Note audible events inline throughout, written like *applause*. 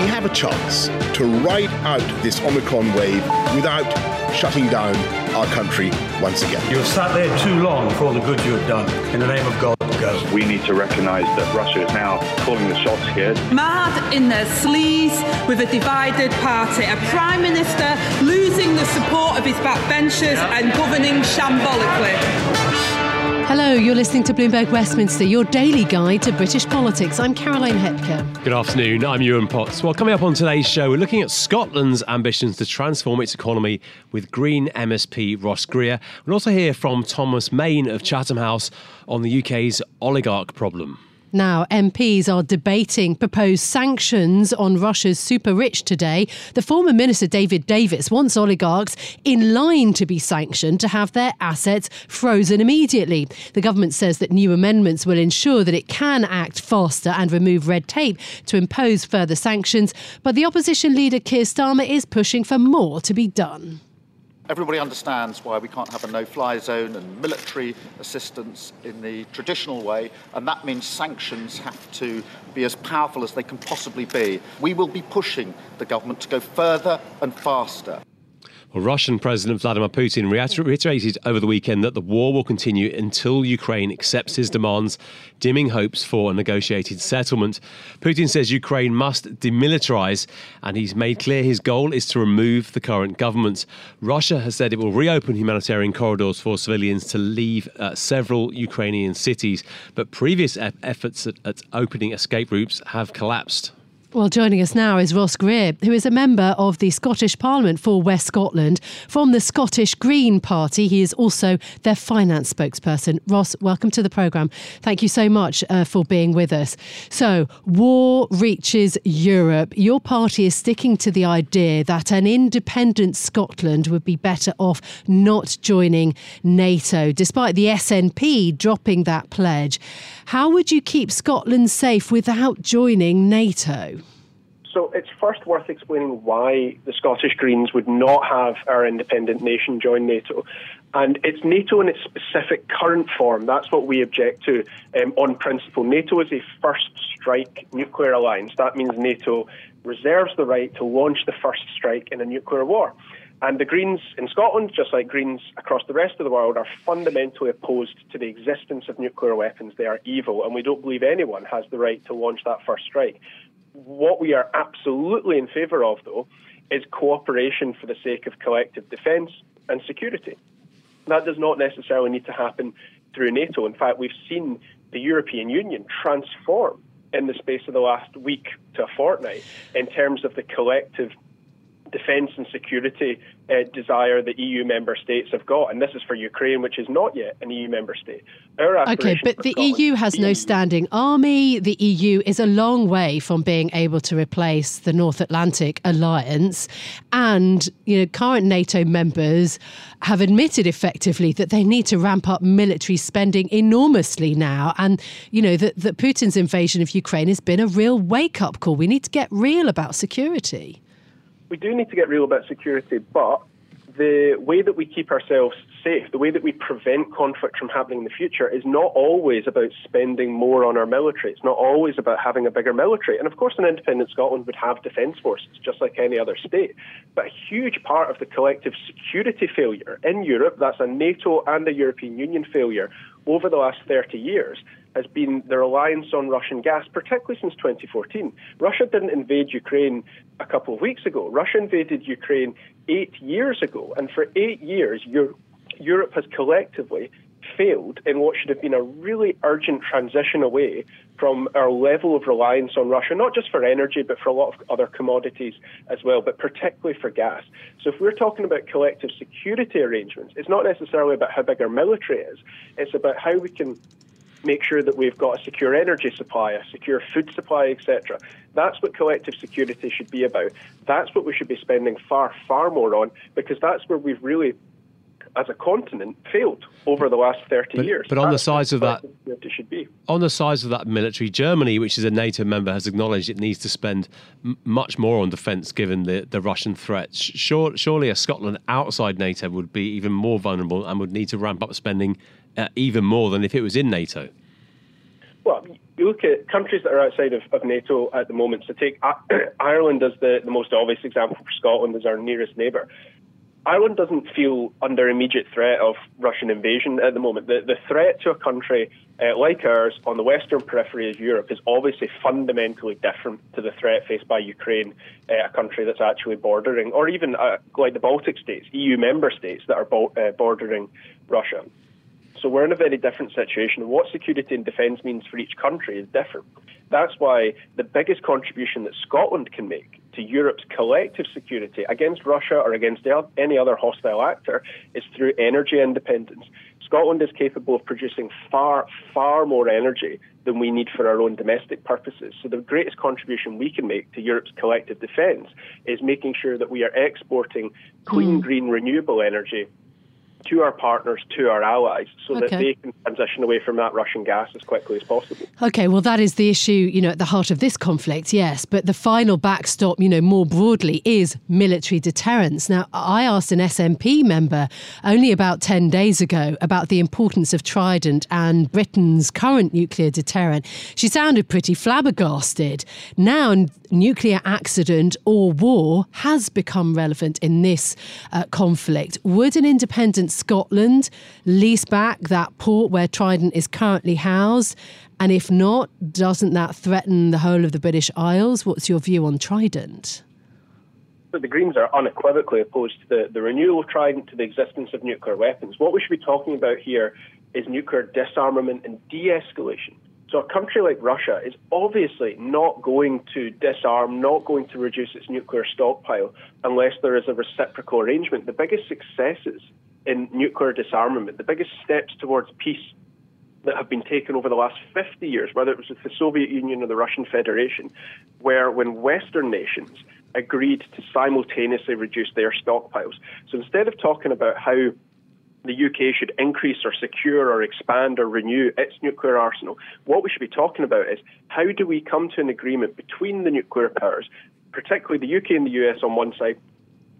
We have a chance to ride out this Omicron wave without shutting down our country once again. You've sat there too long for all the good you have done. In the name of God, go. We need to recognise that Russia is now calling the shots here. Mad in their sleeves with a divided party. A Prime Minister losing the support of his backbenchers and governing shambolically. Hello, you're listening to Bloomberg Westminster, your daily guide to British politics. I'm Caroline Hepker. Good afternoon, I'm Yuan Potts. Well, coming up on today's show, we're looking at Scotland's ambitions to transform its economy with Green MSP Ross Greer. We'll also hear from Thomas Mayne of Chatham House on the UK's oligarch problem. Now, MPs are debating proposed sanctions on Russia's super rich today. The former Minister David Davis wants oligarchs in line to be sanctioned to have their assets frozen immediately. The government says that new amendments will ensure that it can act faster and remove red tape to impose further sanctions. But the opposition leader Keir Starmer is pushing for more to be done. Everybody understands why we can't have a no fly zone and military assistance in the traditional way, and that means sanctions have to be as powerful as they can possibly be. We will be pushing the government to go further and faster. Well, Russian President Vladimir Putin reiterated over the weekend that the war will continue until Ukraine accepts his demands, dimming hopes for a negotiated settlement. Putin says Ukraine must demilitarize, and he's made clear his goal is to remove the current government. Russia has said it will reopen humanitarian corridors for civilians to leave uh, several Ukrainian cities, but previous e- efforts at, at opening escape routes have collapsed. Well, joining us now is Ross Greer, who is a member of the Scottish Parliament for West Scotland from the Scottish Green Party. He is also their finance spokesperson. Ross, welcome to the programme. Thank you so much uh, for being with us. So, war reaches Europe. Your party is sticking to the idea that an independent Scotland would be better off not joining NATO, despite the SNP dropping that pledge. How would you keep Scotland safe without joining NATO? So it's first worth explaining why the Scottish Greens would not have our independent nation join NATO. And it's NATO in its specific current form. That's what we object to um, on principle. NATO is a first strike nuclear alliance. That means NATO reserves the right to launch the first strike in a nuclear war. And the Greens in Scotland, just like Greens across the rest of the world, are fundamentally opposed to the existence of nuclear weapons. They are evil, and we don't believe anyone has the right to launch that first strike. What we are absolutely in favour of, though, is cooperation for the sake of collective defence and security. That does not necessarily need to happen through NATO. In fact, we've seen the European Union transform in the space of the last week to a fortnight in terms of the collective defence and security uh, desire the EU member states have got, and this is for Ukraine, which is not yet an EU member state. okay, but the Scotland, EU has no standing army. The EU is a long way from being able to replace the North Atlantic Alliance, and you know current NATO members have admitted effectively that they need to ramp up military spending enormously now, and you know that, that Putin's invasion of Ukraine has been a real wake up call. We need to get real about security we do need to get real about security, but the way that we keep ourselves safe, the way that we prevent conflict from happening in the future, is not always about spending more on our military. It's not always about having a bigger military. And of course, an independent Scotland would have defence forces, just like any other state. But a huge part of the collective security failure in Europe, that's a NATO and a European Union failure over the last 30 years, has been the reliance on Russian gas, particularly since 2014. Russia didn't invade Ukraine a couple of weeks ago. Russia invaded Ukraine eight years ago, and for eight years, Europe has collectively failed in what should have been a really urgent transition away from our level of reliance on Russia, not just for energy, but for a lot of other commodities as well, but particularly for gas. So if we're talking about collective security arrangements, it's not necessarily about how big our military is, it's about how we can make sure that we've got a secure energy supply, a secure food supply, etc. That's what collective security should be about. That's what we should be spending far, far more on because that's where we've really as a continent failed over the last 30 but, years. But on That's the size of that, it should be. On the size of that military, Germany, which is a NATO member, has acknowledged it needs to spend m- much more on defence given the, the Russian threat. Sure, surely a Scotland outside NATO would be even more vulnerable and would need to ramp up spending uh, even more than if it was in NATO. Well, you look at countries that are outside of, of NATO at the moment. So take uh, *clears throat* Ireland as the, the most obvious example for Scotland as our nearest neighbour. Ireland doesn't feel under immediate threat of Russian invasion at the moment. The, the threat to a country uh, like ours on the western periphery of Europe is obviously fundamentally different to the threat faced by Ukraine, uh, a country that's actually bordering, or even uh, like the Baltic states, EU member states that are bo- uh, bordering Russia. So we're in a very different situation. What security and defence means for each country is different. That's why the biggest contribution that Scotland can make to Europe's collective security against Russia or against any other hostile actor is through energy independence. Scotland is capable of producing far, far more energy than we need for our own domestic purposes. So the greatest contribution we can make to Europe's collective defence is making sure that we are exporting clean, mm. green, renewable energy to our partners, to our allies, so okay. that they can transition away from that Russian gas as quickly as possible. Okay, well, that is the issue, you know, at the heart of this conflict, yes. But the final backstop, you know, more broadly, is military deterrence. Now, I asked an SNP member only about 10 days ago about the importance of Trident and Britain's current nuclear deterrent. She sounded pretty flabbergasted. Now, nuclear accident or war has become relevant in this uh, conflict. Would an independent Scotland lease back that port where Trident is currently housed? And if not, doesn't that threaten the whole of the British Isles? What's your view on Trident? But the Greens are unequivocally opposed to the, the renewal of Trident to the existence of nuclear weapons. What we should be talking about here is nuclear disarmament and de escalation. So a country like Russia is obviously not going to disarm, not going to reduce its nuclear stockpile unless there is a reciprocal arrangement. The biggest successes in nuclear disarmament, the biggest steps towards peace that have been taken over the last 50 years, whether it was with the Soviet Union or the Russian Federation, where when Western nations agreed to simultaneously reduce their stockpiles. So instead of talking about how the UK should increase or secure or expand or renew its nuclear arsenal. What we should be talking about is how do we come to an agreement between the nuclear powers, particularly the UK and the US on one side,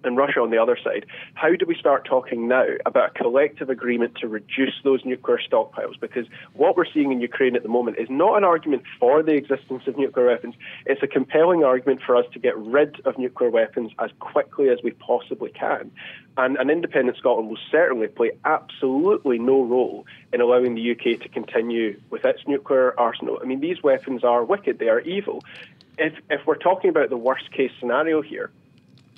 and Russia on the other side. How do we start talking now about a collective agreement to reduce those nuclear stockpiles? Because what we're seeing in Ukraine at the moment is not an argument for the existence of nuclear weapons, it's a compelling argument for us to get rid of nuclear weapons as quickly as we possibly can. And an independent Scotland will certainly play absolutely no role in allowing the UK to continue with its nuclear arsenal. I mean, these weapons are wicked, they are evil. If, if we're talking about the worst case scenario here,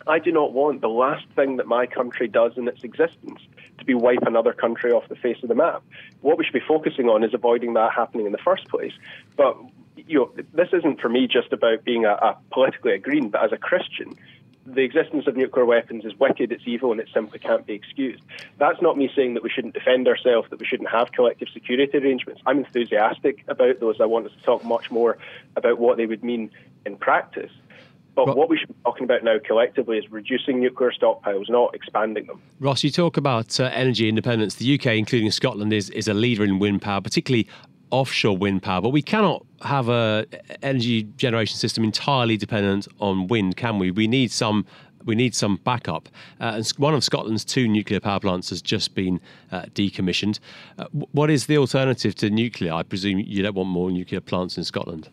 I do not want the last thing that my country does in its existence to be wipe another country off the face of the map. What we should be focusing on is avoiding that happening in the first place. But you know, this isn't for me just about being a, a politically green, but as a Christian, the existence of nuclear weapons is wicked, it's evil, and it simply can't be excused. That's not me saying that we shouldn't defend ourselves, that we shouldn't have collective security arrangements. I'm enthusiastic about those. I want us to talk much more about what they would mean in practice. But what we should be talking about now collectively is reducing nuclear stockpiles, not expanding them. Ross, you talk about uh, energy independence. The UK, including Scotland, is, is a leader in wind power, particularly offshore wind power. But we cannot have a energy generation system entirely dependent on wind, can we? We need some we need some backup. Uh, and one of Scotland's two nuclear power plants has just been uh, decommissioned. Uh, what is the alternative to nuclear? I presume you don't want more nuclear plants in Scotland.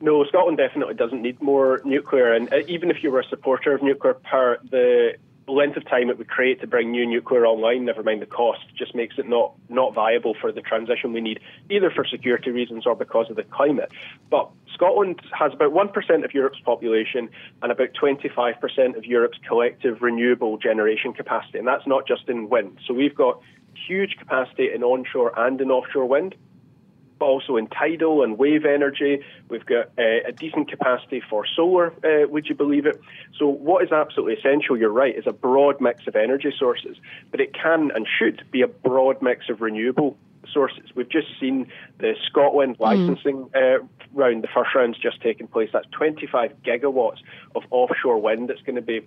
No, Scotland definitely doesn't need more nuclear. And uh, even if you were a supporter of nuclear power, the length of time it would create to bring new nuclear online, never mind the cost, just makes it not, not viable for the transition we need, either for security reasons or because of the climate. But Scotland has about 1% of Europe's population and about 25% of Europe's collective renewable generation capacity, and that's not just in wind. So we've got huge capacity in onshore and in offshore wind also in tidal and wave energy. We've got uh, a decent capacity for solar, uh, would you believe it? So, what is absolutely essential, you're right, is a broad mix of energy sources, but it can and should be a broad mix of renewable sources. We've just seen the ScotWind licensing mm. uh, round, the first round's just taken place. That's 25 gigawatts of offshore wind that's going to be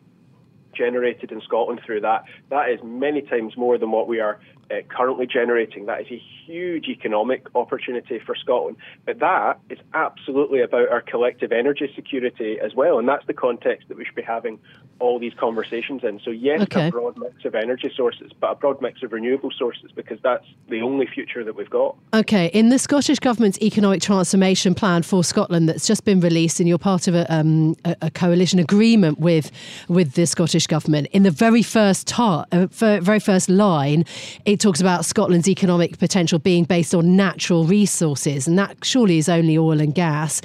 generated in Scotland through that. That is many times more than what we are uh, currently generating. That is a huge economic opportunity for Scotland. But that is absolutely about our collective energy security as well. And that's the context that we should be having all these conversations in. So, yes, okay. a broad mix of energy sources, but a broad mix of renewable sources because that's the only future that we've got. Okay. In the Scottish Government's economic transformation plan for Scotland that's just been released, and you're part of a, um, a coalition agreement with, with the Scottish Government, in the very first, tar- uh, very first line, it talks about Scotland's economic potential being based on natural resources, and that surely is only oil and gas.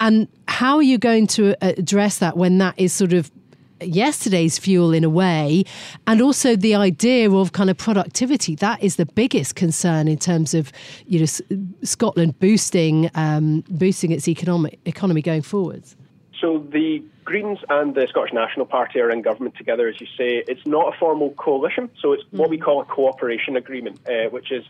And how are you going to uh, address that when that is sort of yesterday's fuel in a way and also the idea of kind of productivity. That is the biggest concern in terms of you know Scotland boosting um, boosting its economic economy going forwards so the Greens and the Scottish National Party are in government together, as you say. It's not a formal coalition, so it's mm. what we mm. call a cooperation agreement, uh, which is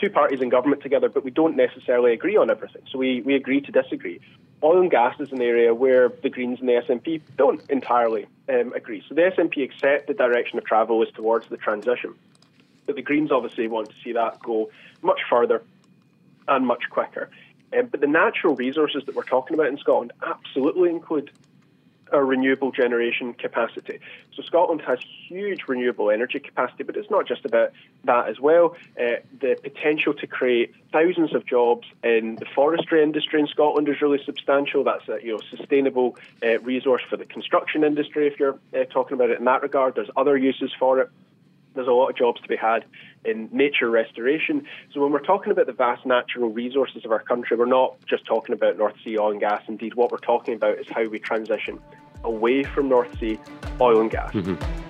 two parties in government together, but we don't necessarily agree on everything. So we, we agree to disagree. Oil and gas is an area where the Greens and the SNP don't entirely um, agree. So the SNP accept the direction of travel is towards the transition, but the Greens obviously want to see that go much further and much quicker. Um, but the natural resources that we're talking about in Scotland absolutely include our renewable generation capacity. So Scotland has huge renewable energy capacity, but it's not just about that as well. Uh, the potential to create thousands of jobs in the forestry industry in Scotland is really substantial. That's a you know sustainable uh, resource for the construction industry. If you're uh, talking about it in that regard, there's other uses for it. There's a lot of jobs to be had in nature restoration. So when we're talking about the vast natural resources of our country, we're not just talking about North Sea oil and gas. Indeed, what we're talking about is how we transition away from North Sea oil and gas. Mm-hmm.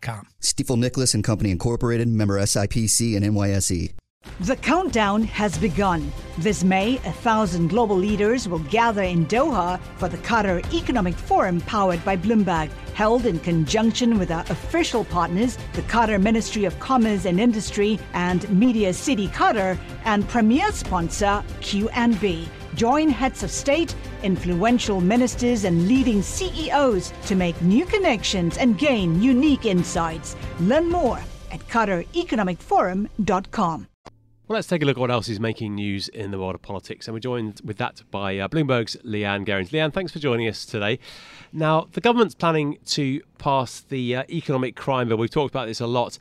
com. Stifel Nicolaus and Company Incorporated, member SIPC and NYSE. The countdown has begun. This May, a thousand global leaders will gather in Doha for the Qatar Economic Forum powered by Bloomberg, held in conjunction with our official partners, the Qatar Ministry of Commerce and Industry and Media City Qatar, and premier sponsor QNB. Join heads of state, influential ministers, and leading CEOs to make new connections and gain unique insights. Learn more at QatarEconomicForum.com. Well, let's take a look at what else is making news in the world of politics. And we're joined with that by uh, Bloomberg's Leanne Gerrans. Leanne, thanks for joining us today. Now, the government's planning to pass the uh, economic crime bill. We've talked about this a lot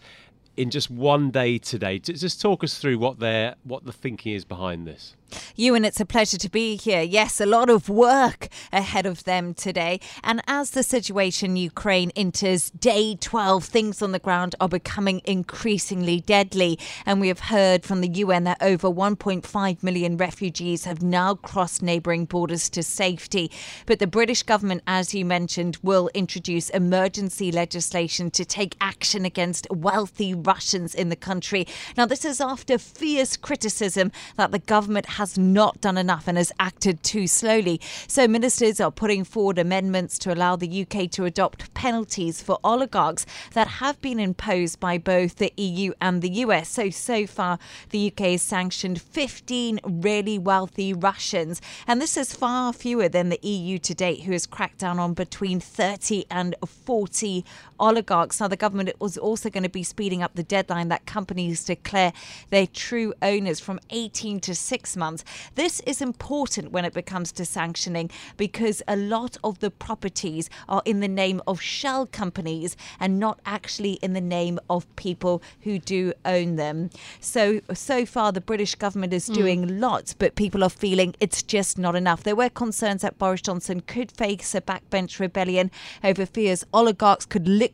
in just one day today. Just talk us through what what the thinking is behind this. Yuan, it's a pleasure to be here. Yes, a lot of work ahead of them today. And as the situation in Ukraine enters day 12, things on the ground are becoming increasingly deadly. And we have heard from the UN that over 1.5 million refugees have now crossed neighbouring borders to safety. But the British government, as you mentioned, will introduce emergency legislation to take action against wealthy Russians in the country. Now, this is after fierce criticism that the government has not done enough and has acted too slowly. So ministers are putting forward amendments to allow the UK to adopt penalties for oligarchs that have been imposed by both the EU and the US. So, so far, the UK has sanctioned 15 really wealthy Russians. And this is far fewer than the EU to date, who has cracked down on between 30 and 40 oligarchs. Now, the government was also going to be speeding up the deadline that companies declare their true owners from 18 to six months. This is important when it comes to sanctioning because a lot of the properties are in the name of shell companies and not actually in the name of people who do own them. So, so far, the British government is doing mm. lots, but people are feeling it's just not enough. There were concerns that Boris Johnson could face a backbench rebellion over fears oligarchs could liquidate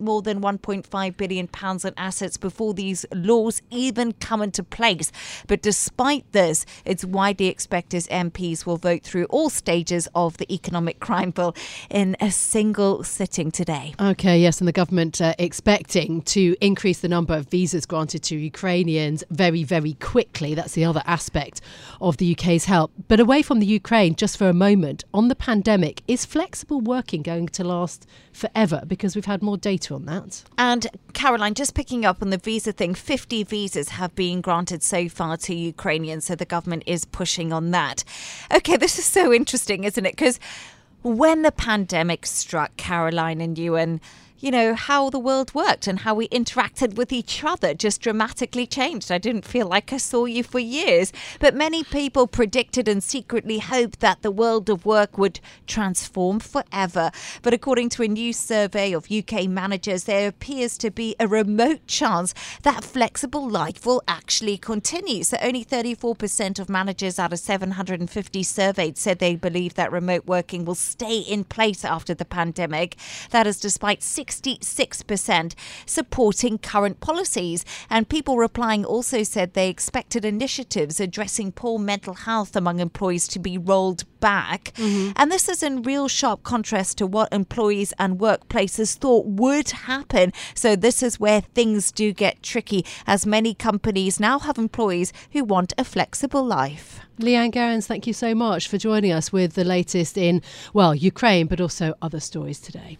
more than 1.5 billion pounds in assets before these laws even come into place. But despite this, it's widely expected MPs will vote through all stages of the economic crime bill in a single sitting today. Okay, yes, and the government uh, expecting to increase the number of visas granted to Ukrainians very, very quickly. That's the other aspect of the UK's help. But away from the Ukraine, just for a moment, on the pandemic, is flexible working going to last forever? Because we've had more data on that. And Caroline, just picking up on the visa thing, 50 visas have been granted so far to Ukrainians, so the government is pushing on that. Okay, this is so interesting, isn't it? Because when the pandemic struck, Caroline and Yuan, you know, how the world worked and how we interacted with each other just dramatically changed. I didn't feel like I saw you for years, but many people predicted and secretly hoped that the world of work would transform forever. But according to a new survey of UK managers, there appears to be a remote chance that flexible life will actually continue. So only 34% of managers out of 750 surveyed said they believe that remote working will stay in place after the pandemic. That is despite 66% supporting current policies. And people replying also said they expected initiatives addressing poor mental health among employees to be rolled back. Mm-hmm. And this is in real sharp contrast to what employees and workplaces thought would happen. So, this is where things do get tricky, as many companies now have employees who want a flexible life. Leanne Gerrans, thank you so much for joining us with the latest in, well, Ukraine, but also other stories today.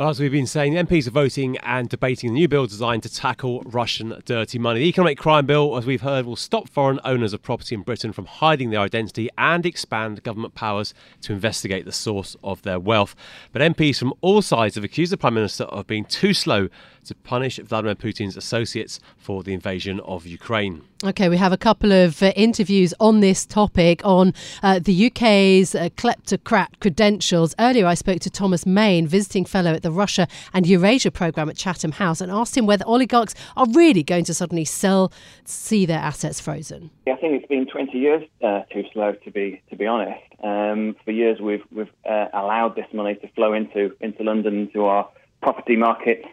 Well, as we've been saying, MPs are voting and debating the new bill designed to tackle Russian dirty money. The economic crime bill, as we've heard, will stop foreign owners of property in Britain from hiding their identity and expand government powers to investigate the source of their wealth. But MPs from all sides have accused the Prime Minister of being too slow to punish Vladimir Putin's associates for the invasion of Ukraine. Okay, we have a couple of uh, interviews on this topic on uh, the UK's uh, kleptocrat credentials. Earlier, I spoke to Thomas Mayne, visiting fellow at the Russia and Eurasia programme at Chatham House, and asked him whether oligarchs are really going to suddenly sell, see their assets frozen. I think it's been 20 years uh, too slow, to be to be honest. Um, for years, we've we've uh, allowed this money to flow into into London, into our property markets.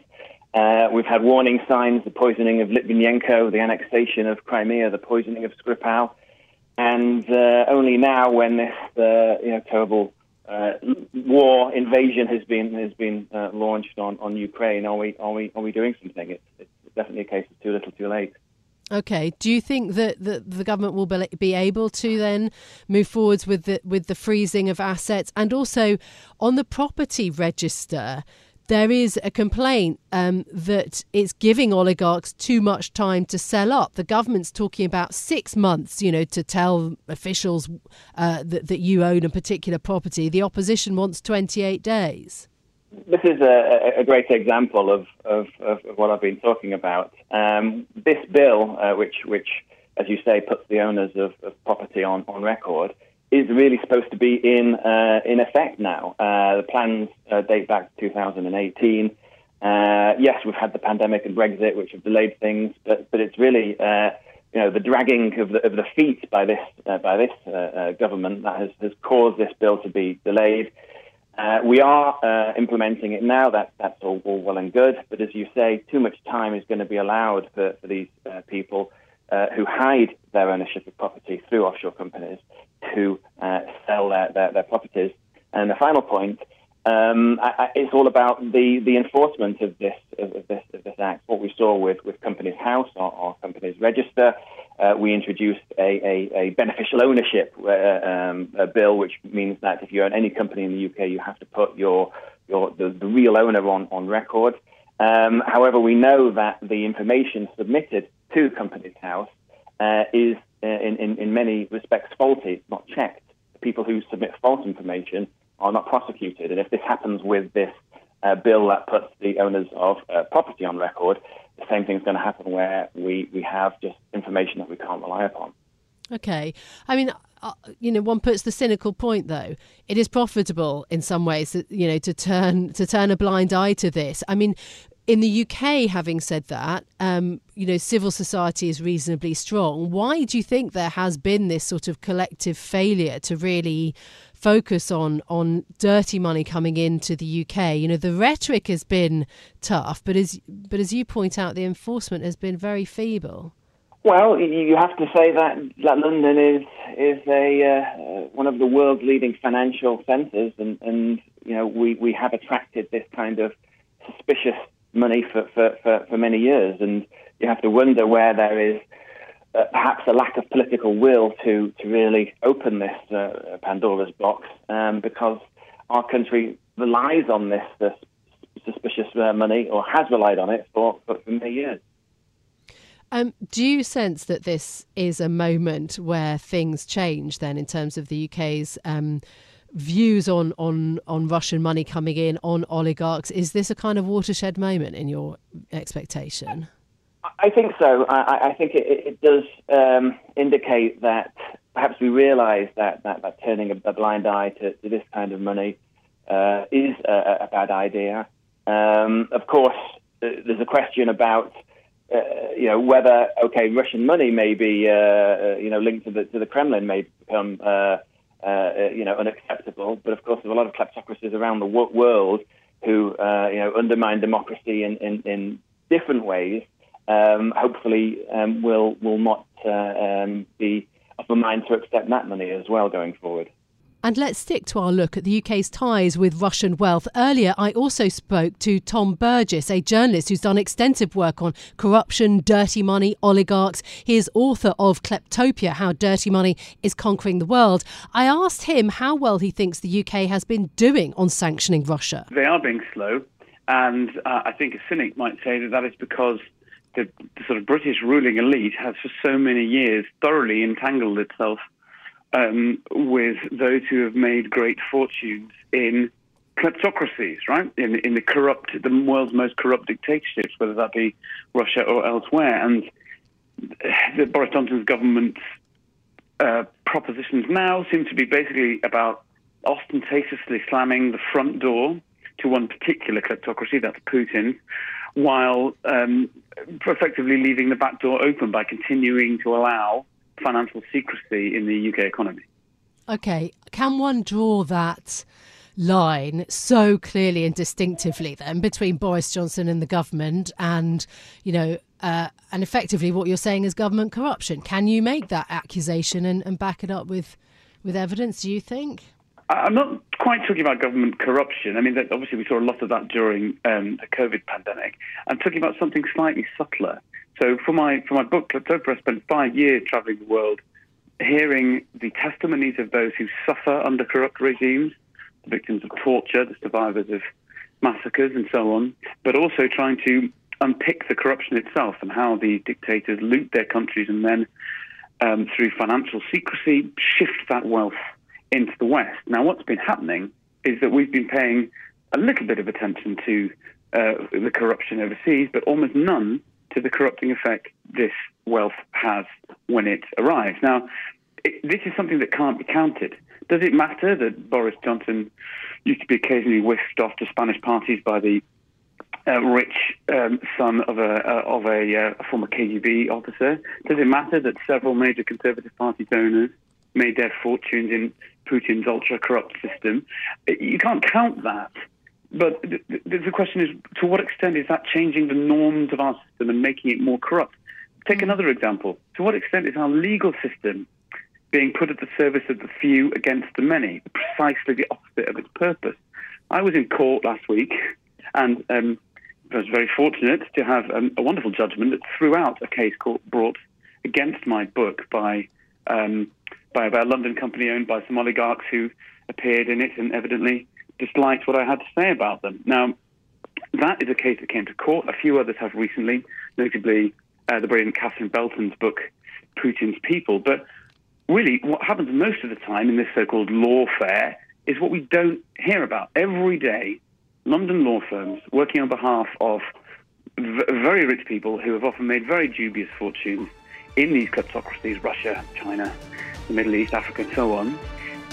Uh, we've had warning signs, the poisoning of Litvinenko, the annexation of Crimea, the poisoning of Skripal. And uh, only now, when this uh, you know, terrible uh, war invasion has been has been uh, launched on, on Ukraine, are we are we are we doing something? It's, it's definitely a case of too little, too late. Okay. Do you think that the, the government will be able to then move forwards with the with the freezing of assets and also on the property register? There is a complaint um, that it's giving oligarchs too much time to sell up. The government's talking about six months, you know, to tell officials uh, that, that you own a particular property. The opposition wants 28 days. This is a, a great example of, of, of, what I've been talking about. Um, this bill, uh, which, which, as you say, puts the owners of, of property on, on record, is really supposed to be in uh, in effect now. Uh, the plans uh, date back to 2018. Uh, yes, we've had the pandemic and Brexit, which have delayed things, but but it's really uh, you know the dragging of the of the feet by this uh, by this government that has, has caused this bill to be delayed. we are implementing it now. That that's all, all, well and good, but as you say, too much time is going to be allowed for for these people who hide their ownership of property through offshore companies to uh, sell their, their, their, properties. And the final point, Um, I, I, it's all about the, the enforcement of this of, of this of this act. What we saw with, with Companies House or, or Companies Register, uh, we introduced a, a, a beneficial ownership uh, um, a bill, which means that if you own any company in the UK, you have to put your your the, the real owner on on record. Um, however, we know that the information submitted to Companies House uh, is uh, in, in, in many respects faulty, not checked. People who submit false information are not prosecuted. And if this happens with this uh, bill that puts the owners of uh, property on record, the same thing is going to happen where we, we have just information that we can't rely upon. Okay. I mean, uh, you know, one puts the cynical point though. It is profitable in some ways, you know, to turn to turn a blind eye to this. I mean, in the UK, having said that, um, you know, civil society is reasonably strong. Why do you think there has been this sort of collective failure to really focus on on dirty money coming into the UK? You know, the rhetoric has been tough, but as but as you point out, the enforcement has been very feeble. Well, you have to say that, that London is is a uh, one of the world's leading financial centres, and, and you know we, we have attracted this kind of suspicious money for, for, for, for many years. And you have to wonder where there is uh, perhaps a lack of political will to, to really open this uh, Pandora's box um, because our country relies on this, this suspicious uh, money or has relied on it for, for, for many years. Um, do you sense that this is a moment where things change then in terms of the UK's um, views on, on, on Russian money coming in, on oligarchs. Is this a kind of watershed moment in your expectation? I think so. I, I think it, it does um, indicate that perhaps we realise that, that, that, turning a, blind eye to, to, this kind of money uh, is a, a, bad idea. Um, of course, uh, there's a question about uh, you know whether okay Russian money may be uh, uh you know linked to the to the Kremlin may become uh, uh, you know, unacceptable. But of course, there are a lot of kleptocracies around the world who, uh, you know, undermine democracy in, in, in different ways. Um, hopefully, um, will will not uh, um, be of a mind to accept that money as well going forward. And let's stick to our look at the UK's ties with Russian wealth. Earlier, I also spoke to Tom Burgis, a journalist who's done extensive work on corruption, dirty money, oligarchs. He is author of Kleptopia How Dirty Money is Conquering the World. I asked him how well he thinks the UK has been doing on sanctioning Russia. They are being slow, and uh, I think a cynic might say that that is because the, the sort of British ruling elite has for so many years thoroughly entangled itself um, with those who have made great fortunes in kleptocracies, right? In, in the corrupt, the world's most corrupt dictatorships, whether that be Russia or elsewhere. And the Boris Johnson's government's uh, propositions now seem to be basically about ostentatiously slamming the front door to one particular kleptocracy, that's Putin, while um, effectively leaving the back door open by continuing to allow financial secrecy in the UK economy. Okay, can one draw that line so clearly and distinctively then between Boris Johnson and the government and, you know, uh, and effectively what you're saying is government corruption? Can you make that accusation and, and back it up with, with evidence, do you think? I'm not quite talking about government corruption. I mean, obviously, we saw a lot of that during um, the COVID pandemic. I'm talking about something slightly subtler. So for my for my book, Kleptopia, I spent five years traveling the world, hearing the testimonies of those who suffer under corrupt regimes, the victims of torture, the survivors of massacres, and so on, but also trying to unpick the corruption itself and how the dictators loot their countries and then, um, through financial secrecy, shift that wealth into the West. Now, what's been happening is that we've been paying a little bit of attention to uh, the corruption overseas, but almost none to the corrupting effect this wealth has when it arrives. Now, it, this is something that can't be counted. Does it matter that Boris Johnson used to be occasionally whisked off to Spanish parties by the uh, rich um, son of a uh, of a, uh, former KGB officer? Does it matter that several major Conservative Party donors made their fortunes in Putin's ultra corrupt system? You can't count that but the, the, question is, to what extent is that changing the norms of our system and making it more corrupt? Take another example. To what extent is our legal system being put at the service of the few against the many, precisely the opposite of its purpose? I was in court last week, and um, I was very fortunate to have um, a wonderful judgment that threw out a case court brought against my book by um, by, by a London company owned by some oligarchs who appeared in it and evidently disliked what I had to say about them. Now, that is a case that came to court. A few others have recently, notably uh, the brilliant Catherine Belton's book, Putin's People. But really, what happens most of the time in this so called lawfare is what we don't hear about. Every day, London law firms working on behalf of v- very rich people who have often made very dubious fortunes in these kleptocracies Russia, China, the Middle East, Africa, and so on.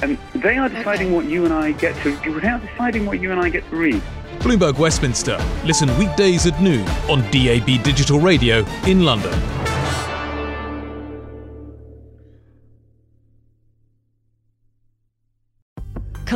And they are deciding okay. what you and I get to. They are deciding what you and I get to read. Bloomberg Westminster. Listen weekdays at noon on DAB Digital Radio in London.